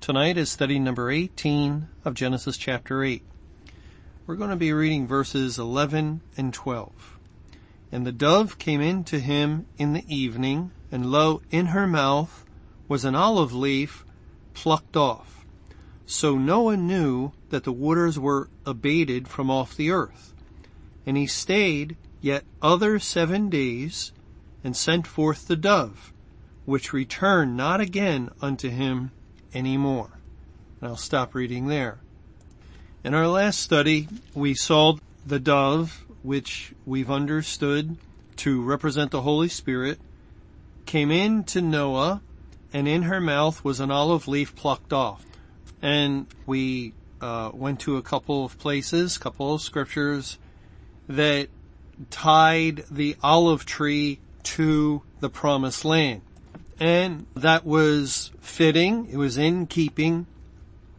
Tonight is study number 18 of Genesis chapter 8. We're going to be reading verses 11 and 12. And the dove came in to him in the evening, and lo, in her mouth was an olive leaf plucked off. So Noah knew that the waters were abated from off the earth. And he stayed yet other seven days, and sent forth the dove, which returned not again unto him any more. And I'll stop reading there. In our last study, we saw the dove, which we've understood to represent the Holy Spirit, came in to Noah, and in her mouth was an olive leaf plucked off. And we uh, went to a couple of places, couple of scriptures that tied the olive tree to the promised land. And that was fitting. It was in keeping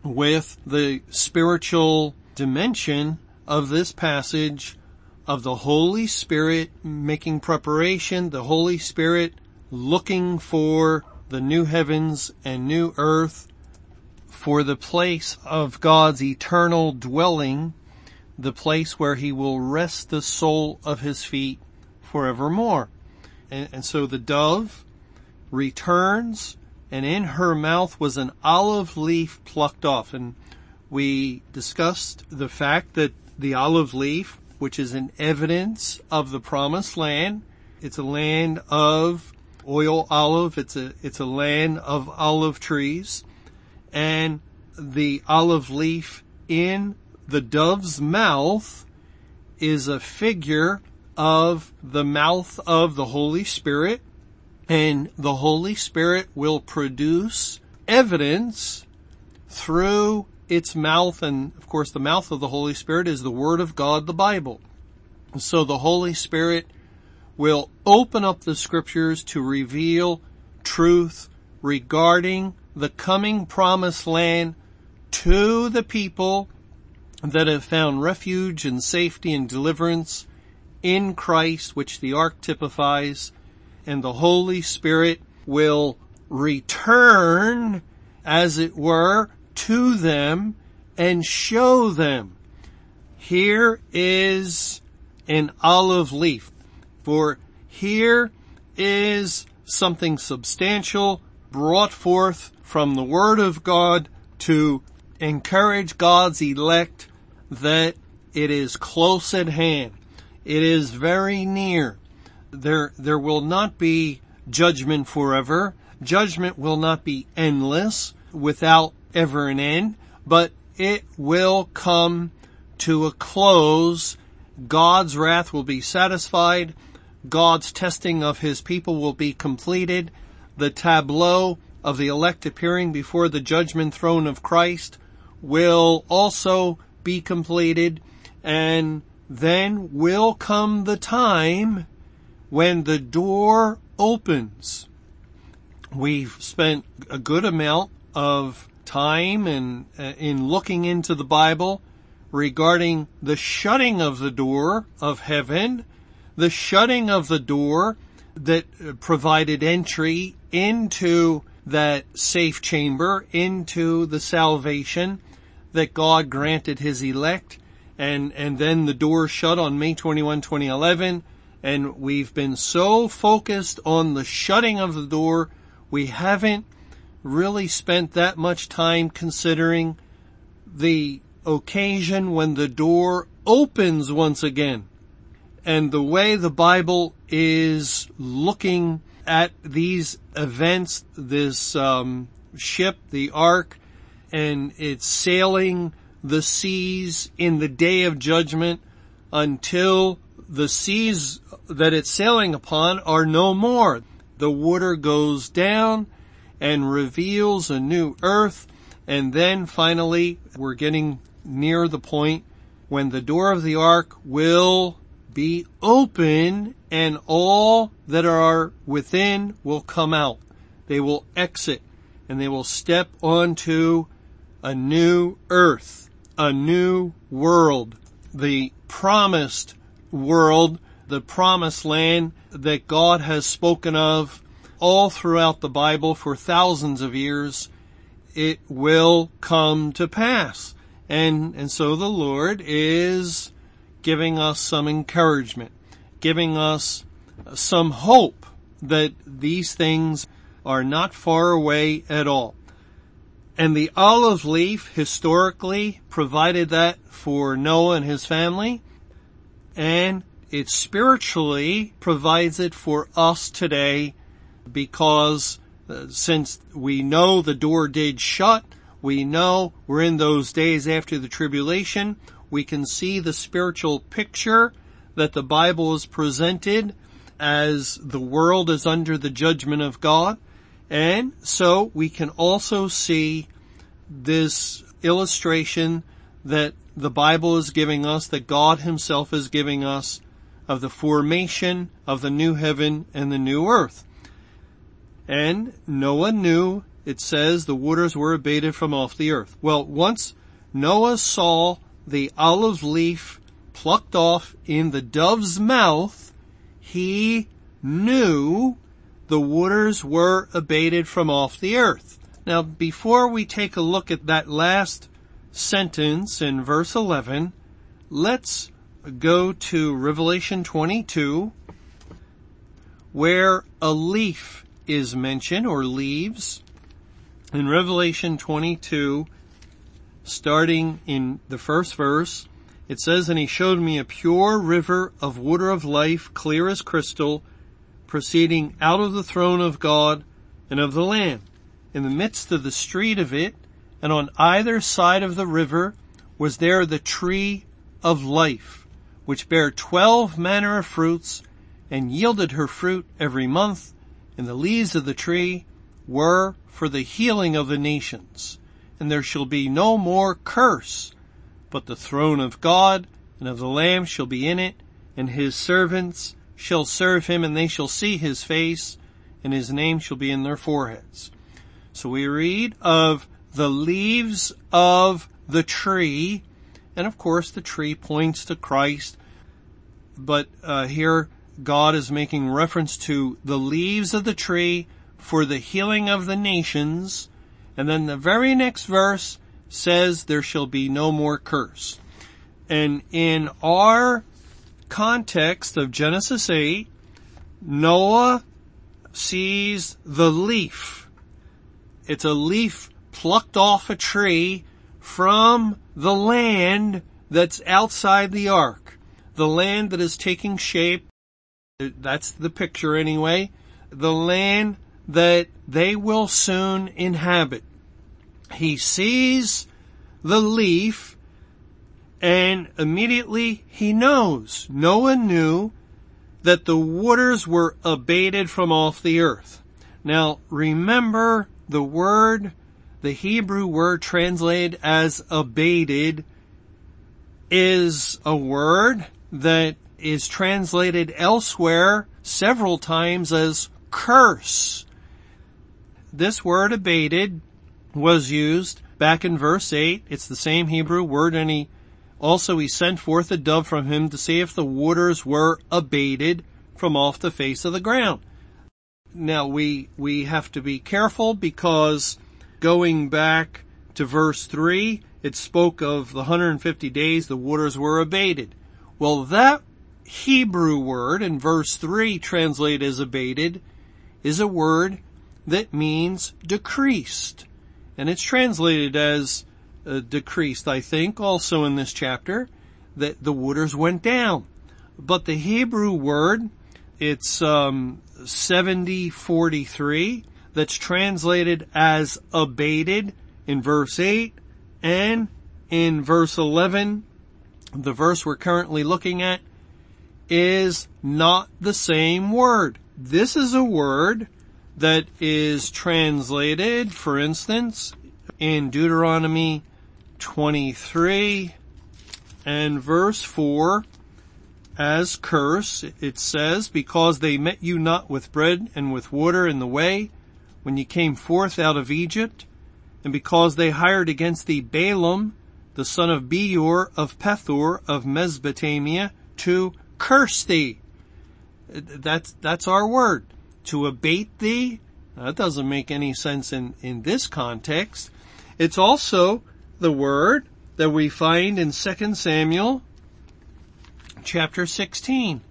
with the spiritual dimension of this passage of the Holy Spirit making preparation, the Holy Spirit looking for the new heavens and new earth for the place of God's eternal dwelling, the place where he will rest the sole of his feet forevermore. And, and so the dove returns and in her mouth was an olive leaf plucked off. And we discussed the fact that the olive leaf, which is an evidence of the promised land, it's a land of oil olive. It's a, it's a land of olive trees and the olive leaf in the dove's mouth is a figure of the mouth of the Holy Spirit and the Holy Spirit will produce evidence through its mouth and of course the mouth of the Holy Spirit is the Word of God, the Bible. So the Holy Spirit will open up the scriptures to reveal truth regarding the coming promised land to the people that have found refuge and safety and deliverance in Christ, which the ark typifies, and the Holy Spirit will return, as it were, to them and show them. Here is an olive leaf, for here is something substantial brought forth from the Word of God to encourage God's elect that it is close at hand. It is very near. There, there will not be judgment forever. Judgment will not be endless without ever an end, but it will come to a close. God's wrath will be satisfied. God's testing of his people will be completed. The tableau of the elect appearing before the judgment throne of Christ will also be completed and then will come the time when the door opens. We've spent a good amount of time in, uh, in looking into the Bible regarding the shutting of the door of heaven, the shutting of the door that provided entry into that safe chamber, into the salvation that God granted his elect and, and then the door shut on May 21, 2011. And we've been so focused on the shutting of the door, we haven't really spent that much time considering the occasion when the door opens once again. And the way the Bible is looking at these events, this um, ship, the ark, and it's sailing the seas in the day of judgment until the seas that it's sailing upon are no more. The water goes down and reveals a new earth And then finally, we're getting near the point when the door of the ark will be open and all that are within will come out. They will exit and they will step onto a new earth, a new world, the promised world, the promised land that God has spoken of all throughout the Bible for thousands of years. It will come to pass. And, and so the Lord is giving us some encouragement, giving us some hope that these things are not far away at all. And the olive leaf historically provided that for Noah and his family, and it spiritually provides it for us today because uh, since we know the door did shut, we know we're in those days after the tribulation, we can see the spiritual picture that the Bible is presented as the world is under the judgment of God. And so we can also see this illustration that the Bible is giving us, that God himself is giving us of the formation of the new heaven and the new earth. And Noah knew, it says, the waters were abated from off the earth. Well, once Noah saw the olive leaf plucked off in the dove's mouth, he knew the waters were abated from off the earth. Now, before we take a look at that last sentence in verse 11, let's go to Revelation 22, where a leaf is mentioned, or leaves. In Revelation 22, starting in the first verse, it says, And he showed me a pure river of water of life, clear as crystal, proceeding out of the throne of God and of the Lamb. In the midst of the street of it, and on either side of the river, was there the tree of life, which bare twelve manner of fruits, and yielded her fruit every month, and the leaves of the tree were for the healing of the nations and there shall be no more curse, but the throne of God and of the Lamb shall be in it, and his servants shall serve him, and they shall see his face, and his name shall be in their foreheads. So we read of the leaves of the tree, and of course the tree points to Christ, but uh, here God is making reference to the leaves of the tree for the healing of the nations, and then the very next verse says there shall be no more curse. And in our context of Genesis 8, Noah sees the leaf. It's a leaf plucked off a tree from the land that's outside the ark. The land that is taking shape. That's the picture anyway. The land that they will soon inhabit he sees the leaf and immediately he knows, Noah knew that the waters were abated from off the earth. Now remember the word, the Hebrew word translated as abated is a word that is translated elsewhere several times as curse. This word abated was used back in verse 8. It's the same Hebrew word and he also he sent forth a dove from him to see if the waters were abated from off the face of the ground. Now we, we have to be careful because going back to verse 3, it spoke of the 150 days the waters were abated. Well that Hebrew word in verse 3 translated as abated is a word that means decreased and it's translated as uh, decreased, I think, also in this chapter, that the waters went down. But the Hebrew word, it's um, 7043, that's translated as abated in verse 8, and in verse 11, the verse we're currently looking at, is not the same word. This is a word that is translated, for instance, in Deuteronomy 23 and verse 4 as curse. It says, because they met you not with bread and with water in the way when you came forth out of Egypt, and because they hired against thee Balaam, the son of Beor of Pethor of Mesopotamia, to curse thee. That's, that's our word. To abate thee. That doesn't make any sense in, in this context. It's also the word that we find in 2 Samuel chapter 16.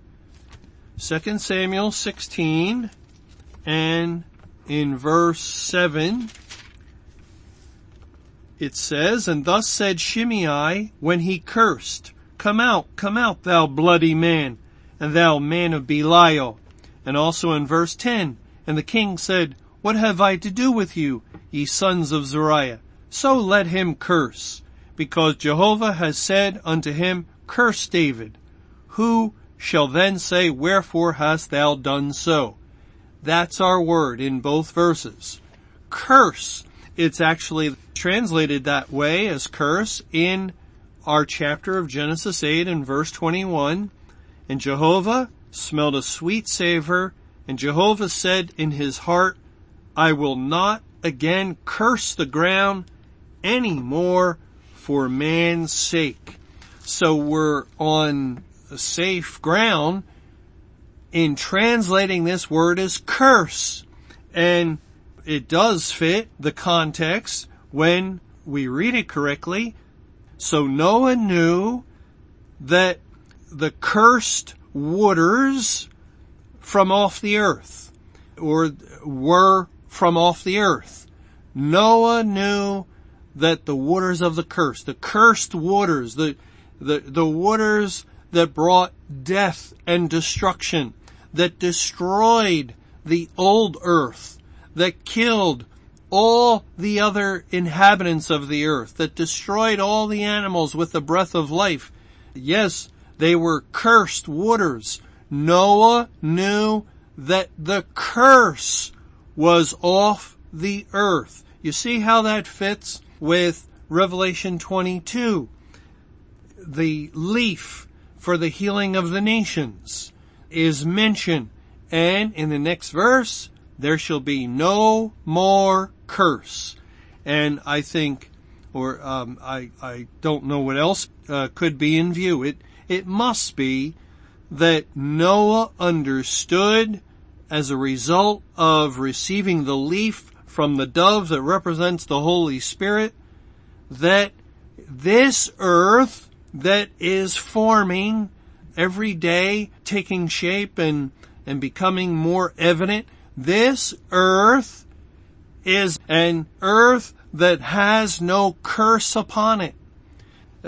2 Samuel 16 and in verse 7 it says, And thus said Shimei when he cursed, Come out, come out, thou bloody man, and thou man of Belial. And also in verse 10, And the king said, What have I to do with you, ye sons of Zeruiah? So let him curse, because Jehovah has said unto him, Curse David. Who shall then say, Wherefore hast thou done so? That's our word in both verses. Curse. It's actually translated that way as curse in our chapter of Genesis 8 and verse 21. And Jehovah smelled a sweet savor and Jehovah said in his heart, I will not again curse the ground any more for man's sake. So we're on safe ground in translating this word as curse. And it does fit the context when we read it correctly. So Noah knew that the cursed waters from off the earth or were from off the earth. Noah knew that the waters of the curse, the cursed waters, the, the, the waters that brought death and destruction, that destroyed the old earth, that killed all the other inhabitants of the earth, that destroyed all the animals with the breath of life. Yes, they were cursed waters. Noah knew that the curse was off the earth. You see how that fits with Revelation 22. The leaf for the healing of the nations is mentioned. And in the next verse, there shall be no more curse. And I think, or um, I I don't know what else uh, could be in view. It it must be that Noah understood as a result of receiving the leaf from the dove that represents the Holy Spirit that this earth that is forming every day, taking shape and, and becoming more evident. This earth is an earth that has no curse upon it.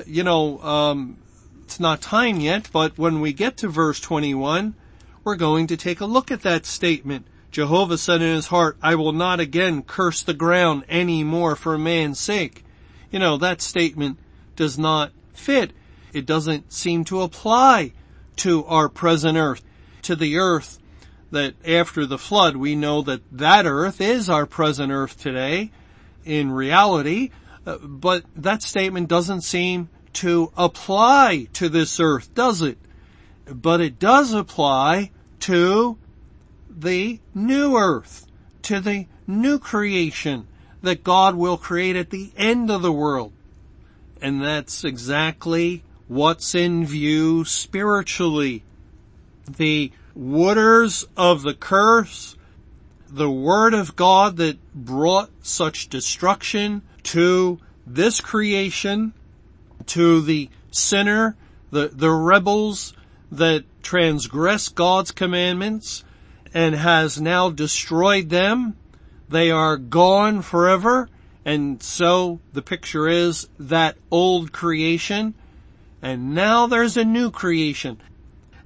You know, um, it's not time yet, but when we get to verse 21, we're going to take a look at that statement. Jehovah said in his heart, I will not again curse the ground any more for man's sake. You know, that statement does not fit. It doesn't seem to apply to our present earth, to the earth that after the flood, we know that that earth is our present earth today in reality, uh, but that statement doesn't seem to apply to this earth, does it? But it does apply to the new earth, to the new creation that God will create at the end of the world. And that's exactly what's in view spiritually. The waters of the curse, the word of God that brought such destruction to this creation, to the sinner, the, the rebels that transgress God's commandments and has now destroyed them. They are gone forever. And so the picture is that old creation. And now there's a new creation.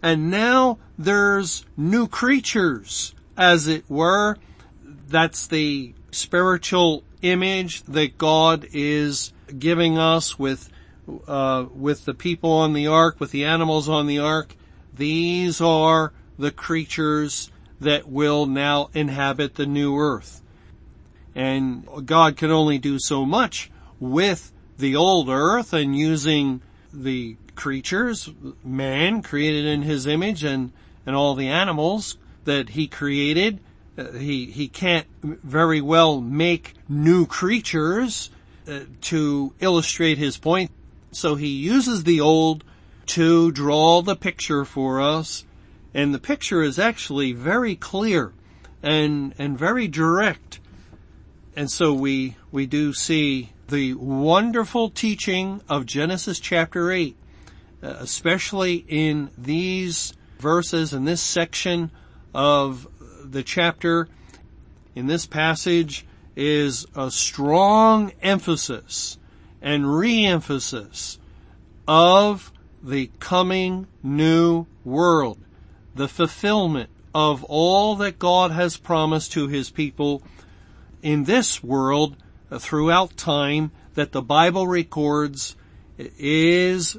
And now there's new creatures, as it were. That's the spiritual image that God is giving us with, uh, with the people on the ark, with the animals on the ark. These are the creatures that will now inhabit the new earth. And God can only do so much with the old earth and using the creatures, man created in his image and, and all the animals that he created. Uh, he, he can't very well make new creatures uh, to illustrate his point. So he uses the old to draw the picture for us. And the picture is actually very clear and, and very direct. And so we, we do see the wonderful teaching of Genesis chapter 8, uh, especially in these verses in this section of the chapter. In this passage is a strong emphasis and re-emphasis of the coming new world, the fulfillment of all that God has promised to his people in this world throughout time that the Bible records is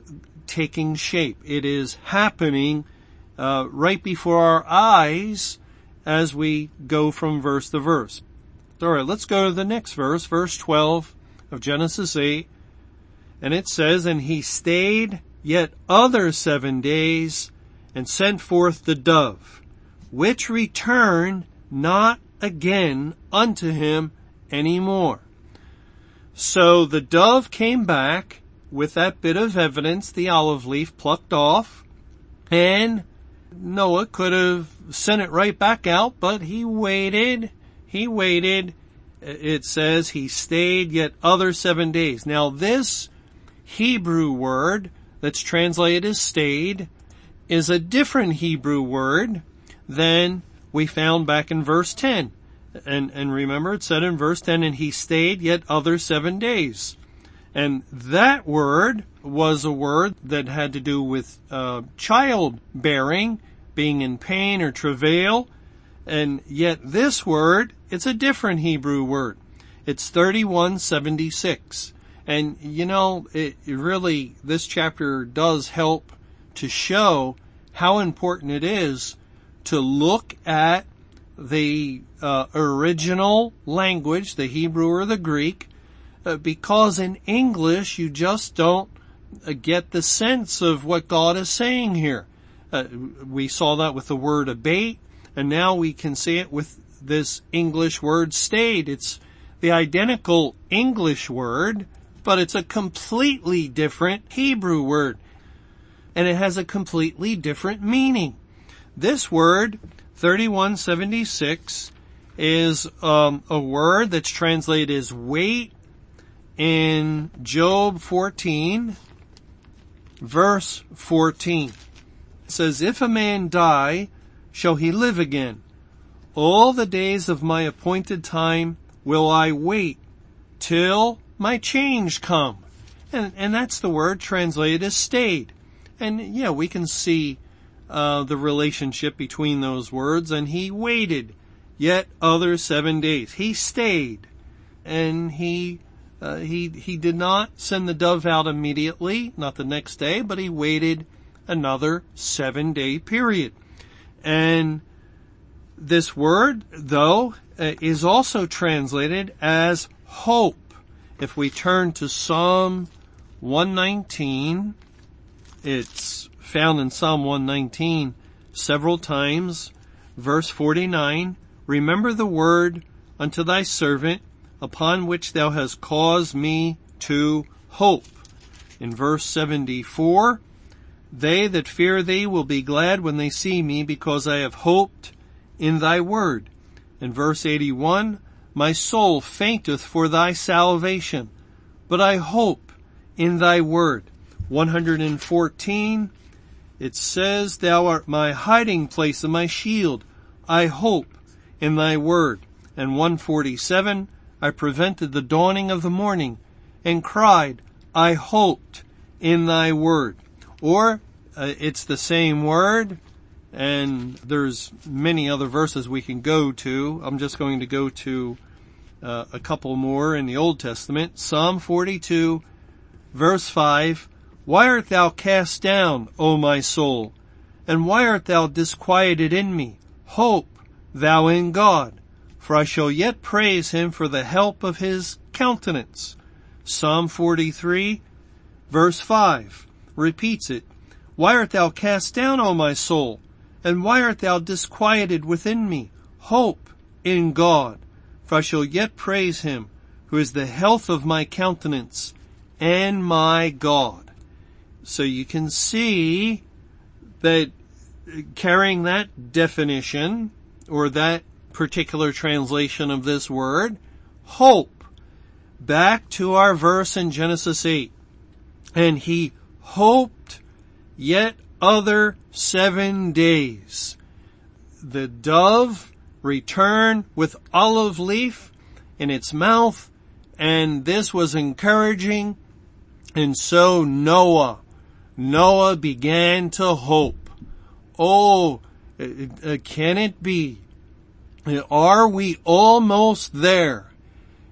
taking shape. It is happening uh, right before our eyes as we go from verse to verse. All right, let's go to the next verse, verse 12 of Genesis 8. And it says, And he stayed yet other seven days and sent forth the dove, which returned not again unto him any more. So the dove came back with that bit of evidence, the olive leaf plucked off, and Noah could have sent it right back out, but he waited, he waited. It says he stayed yet other seven days. Now this Hebrew word that's translated as stayed is a different Hebrew word than we found back in verse 10. And, and remember it said in verse 10, and he stayed yet other seven days. And that word was a word that had to do with uh, childbearing, being in pain or travail. And yet this word, it's a different Hebrew word. It's 3176. And you know, it really, this chapter does help to show how important it is to look at the uh, original language, the Hebrew or the Greek, uh, because in English you just don't uh, get the sense of what God is saying here. Uh, we saw that with the word abate, and now we can see it with this English word stayed. It's the identical English word, but it's a completely different Hebrew word. And it has a completely different meaning. This word 3176 is um, a word that's translated as wait in Job 14, verse 14. It says, If a man die, shall he live again? All the days of my appointed time will I wait till my change come. And, and that's the word translated as stayed. And yeah, we can see uh, the relationship between those words, and he waited yet other seven days. He stayed, and he uh, he he did not send the dove out immediately, not the next day, but he waited another seven day period. And this word, though, uh, is also translated as hope. If we turn to Psalm 119, it's found in Psalm 119 several times. Verse 49, remember the word unto thy servant upon which thou hast caused me to hope. In verse 74, they that fear thee will be glad when they see me because I have hoped in thy word. In verse 81, my soul fainteth for thy salvation, but I hope in thy word. 114, it says, Thou art my hiding place and my shield. I hope in thy word. And 147, I prevented the dawning of the morning and cried, I hoped in thy word. Or uh, it's the same word and there's many other verses we can go to. I'm just going to go to uh, a couple more in the Old Testament. Psalm 42 verse 5, why art thou cast down, O my soul? And why art thou disquieted in me? Hope thou in God, for I shall yet praise him for the help of his countenance. Psalm 43 verse 5 repeats it. Why art thou cast down, O my soul? And why art thou disquieted within me? Hope in God, for I shall yet praise him who is the health of my countenance and my God. So you can see that carrying that definition or that particular translation of this word, hope, back to our verse in Genesis 8. And he hoped yet other seven days. The dove returned with olive leaf in its mouth and this was encouraging and so Noah, Noah began to hope. Oh, uh, can it be are we almost there?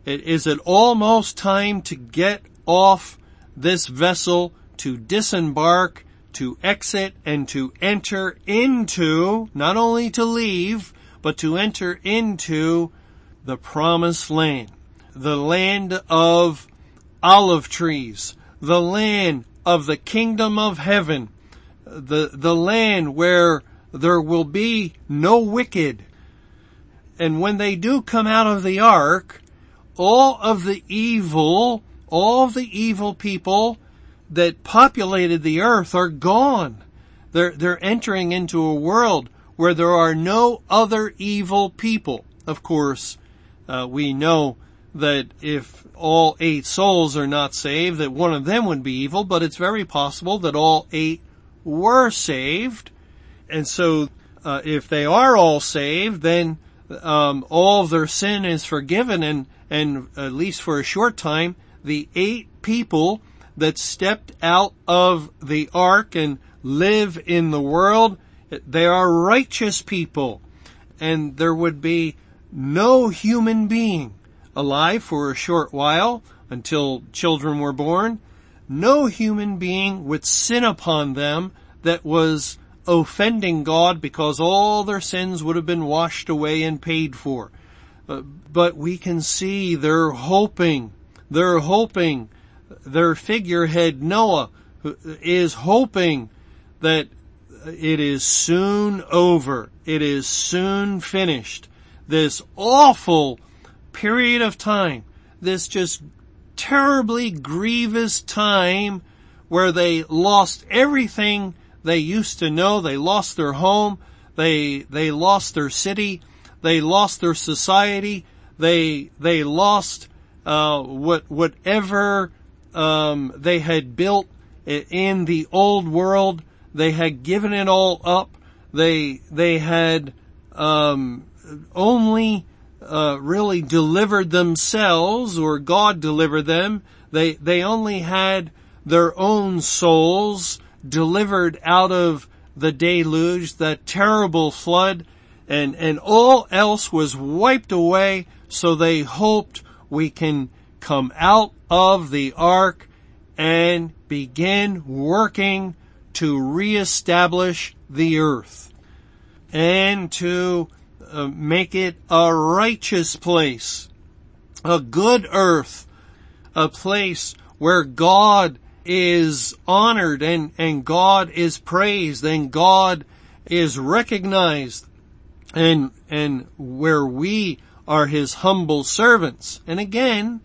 Is it almost time to get off this vessel, to disembark, to exit, and to enter into, not only to leave, but to enter into the promised land, the land of olive trees, the land of the kingdom of heaven, the, the land where there will be no wicked, and when they do come out of the ark, all of the evil, all the evil people that populated the earth are gone. They're, they're entering into a world where there are no other evil people. Of course, uh, we know that if all eight souls are not saved, that one of them would be evil, but it's very possible that all eight were saved. And so, uh, if they are all saved, then um, all their sin is forgiven and, and at least for a short time, the eight people that stepped out of the ark and live in the world, they are righteous people. And there would be no human being alive for a short while until children were born. No human being would sin upon them that was offending God because all their sins would have been washed away and paid for. Uh, but we can see they're hoping, they're hoping, their figurehead Noah is hoping that it is soon over. It is soon finished. This awful period of time, this just terribly grievous time where they lost everything they used to know they lost their home, they, they lost their city, they lost their society, they, they lost, uh, what, whatever, um, they had built in the old world. They had given it all up. They, they had, um, only, uh, really delivered themselves or God delivered them. They, they only had their own souls delivered out of the deluge, that terrible flood, and, and all else was wiped away, so they hoped we can come out of the ark and begin working to reestablish the earth and to uh, make it a righteous place, a good earth, a place where God is honored and, and God is praised and God is recognized and, and where we are his humble servants. And again,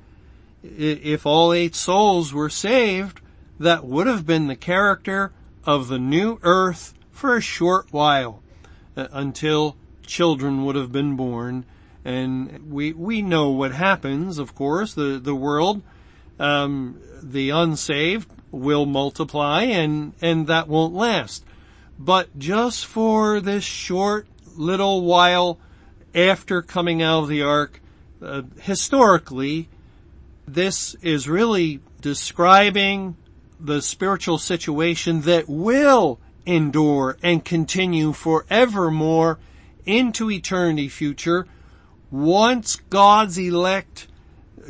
if all eight souls were saved, that would have been the character of the new earth for a short while uh, until children would have been born. And we, we know what happens, of course, the, the world um, the unsaved will multiply and, and that won't last. But just for this short little while after coming out of the ark, uh, historically, this is really describing the spiritual situation that will endure and continue forevermore into eternity future once God's elect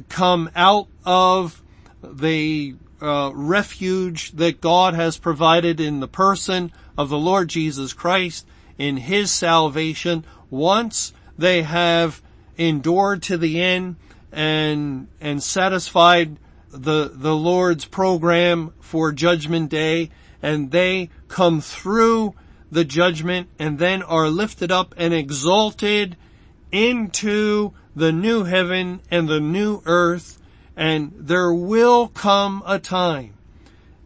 come out of the uh, refuge that God has provided in the person of the Lord Jesus Christ in His salvation once they have endured to the end and, and satisfied the, the Lord's program for judgment day and they come through the judgment and then are lifted up and exalted into the new heaven and the new earth and there will come a time.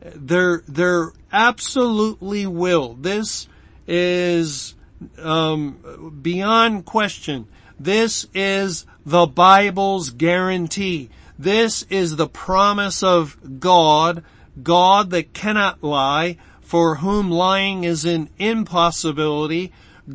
There, there absolutely will. This is um, beyond question. This is the Bible's guarantee. This is the promise of God, God that cannot lie, for whom lying is an impossibility.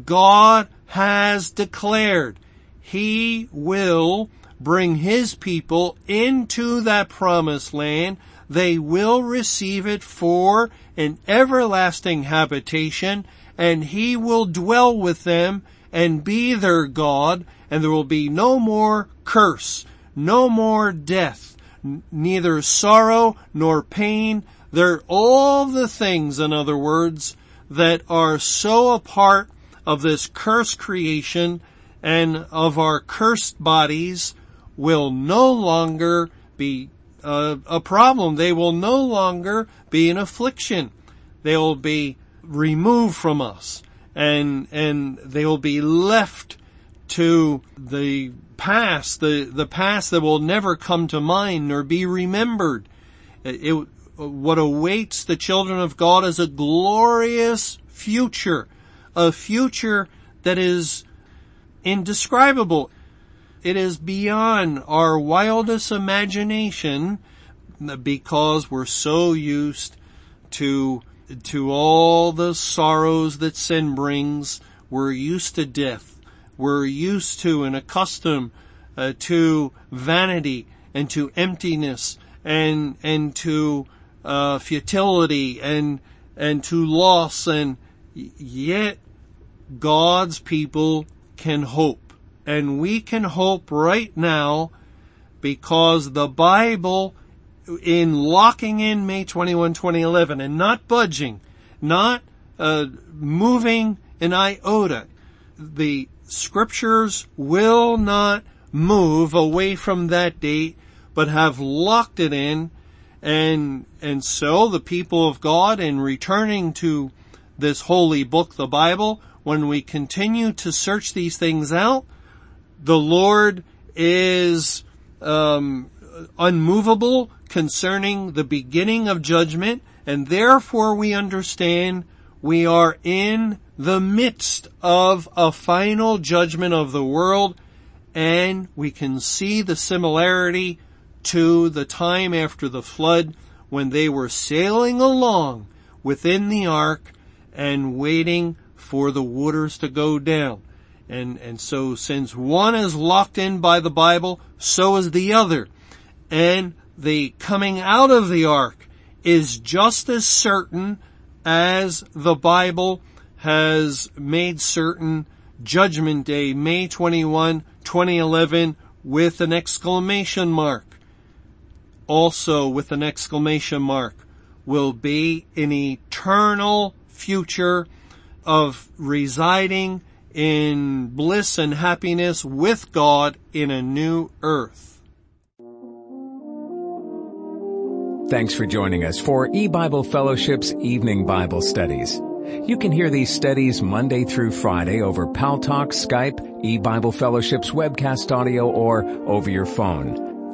God has declared He will bring His people into that promised land. They will receive it for an everlasting habitation and He will dwell with them and be their God and there will be no more curse, no more death, neither sorrow nor pain. They're all the things, in other words, that are so a part of this cursed creation and of our cursed bodies will no longer be a, a problem. They will no longer be an affliction. They will be removed from us and, and they will be left to the past, the, the past that will never come to mind nor be remembered. It, what awaits the children of God is a glorious future, a future that is indescribable. It is beyond our wildest imagination because we're so used to, to all the sorrows that sin brings. We're used to death. We're used to and accustomed uh, to vanity and to emptiness and, and to, uh, futility and, and to loss and yet God's people can hope. And we can hope right now because the Bible in locking in May 21, 2011 and not budging, not uh, moving an iota, the scriptures will not move away from that date, but have locked it in and, and so the people of God in returning to this holy book, the Bible, when we continue to search these things out, the Lord is um, unmovable concerning the beginning of judgment, and therefore we understand we are in the midst of a final judgment of the world, and we can see the similarity to the time after the flood when they were sailing along within the ark and waiting for the waters to go down. And, and so since one is locked in by the Bible, so is the other. And the coming out of the ark is just as certain as the Bible has made certain Judgment Day, May 21, 2011, with an exclamation mark. Also with an exclamation mark will be an eternal future of residing in bliss and happiness with God in a new earth. Thanks for joining us for E-Bible Fellowship's Evening Bible Studies. You can hear these studies Monday through Friday over Paltalk, Skype, E-Bible Fellowship's webcast audio, or over your phone.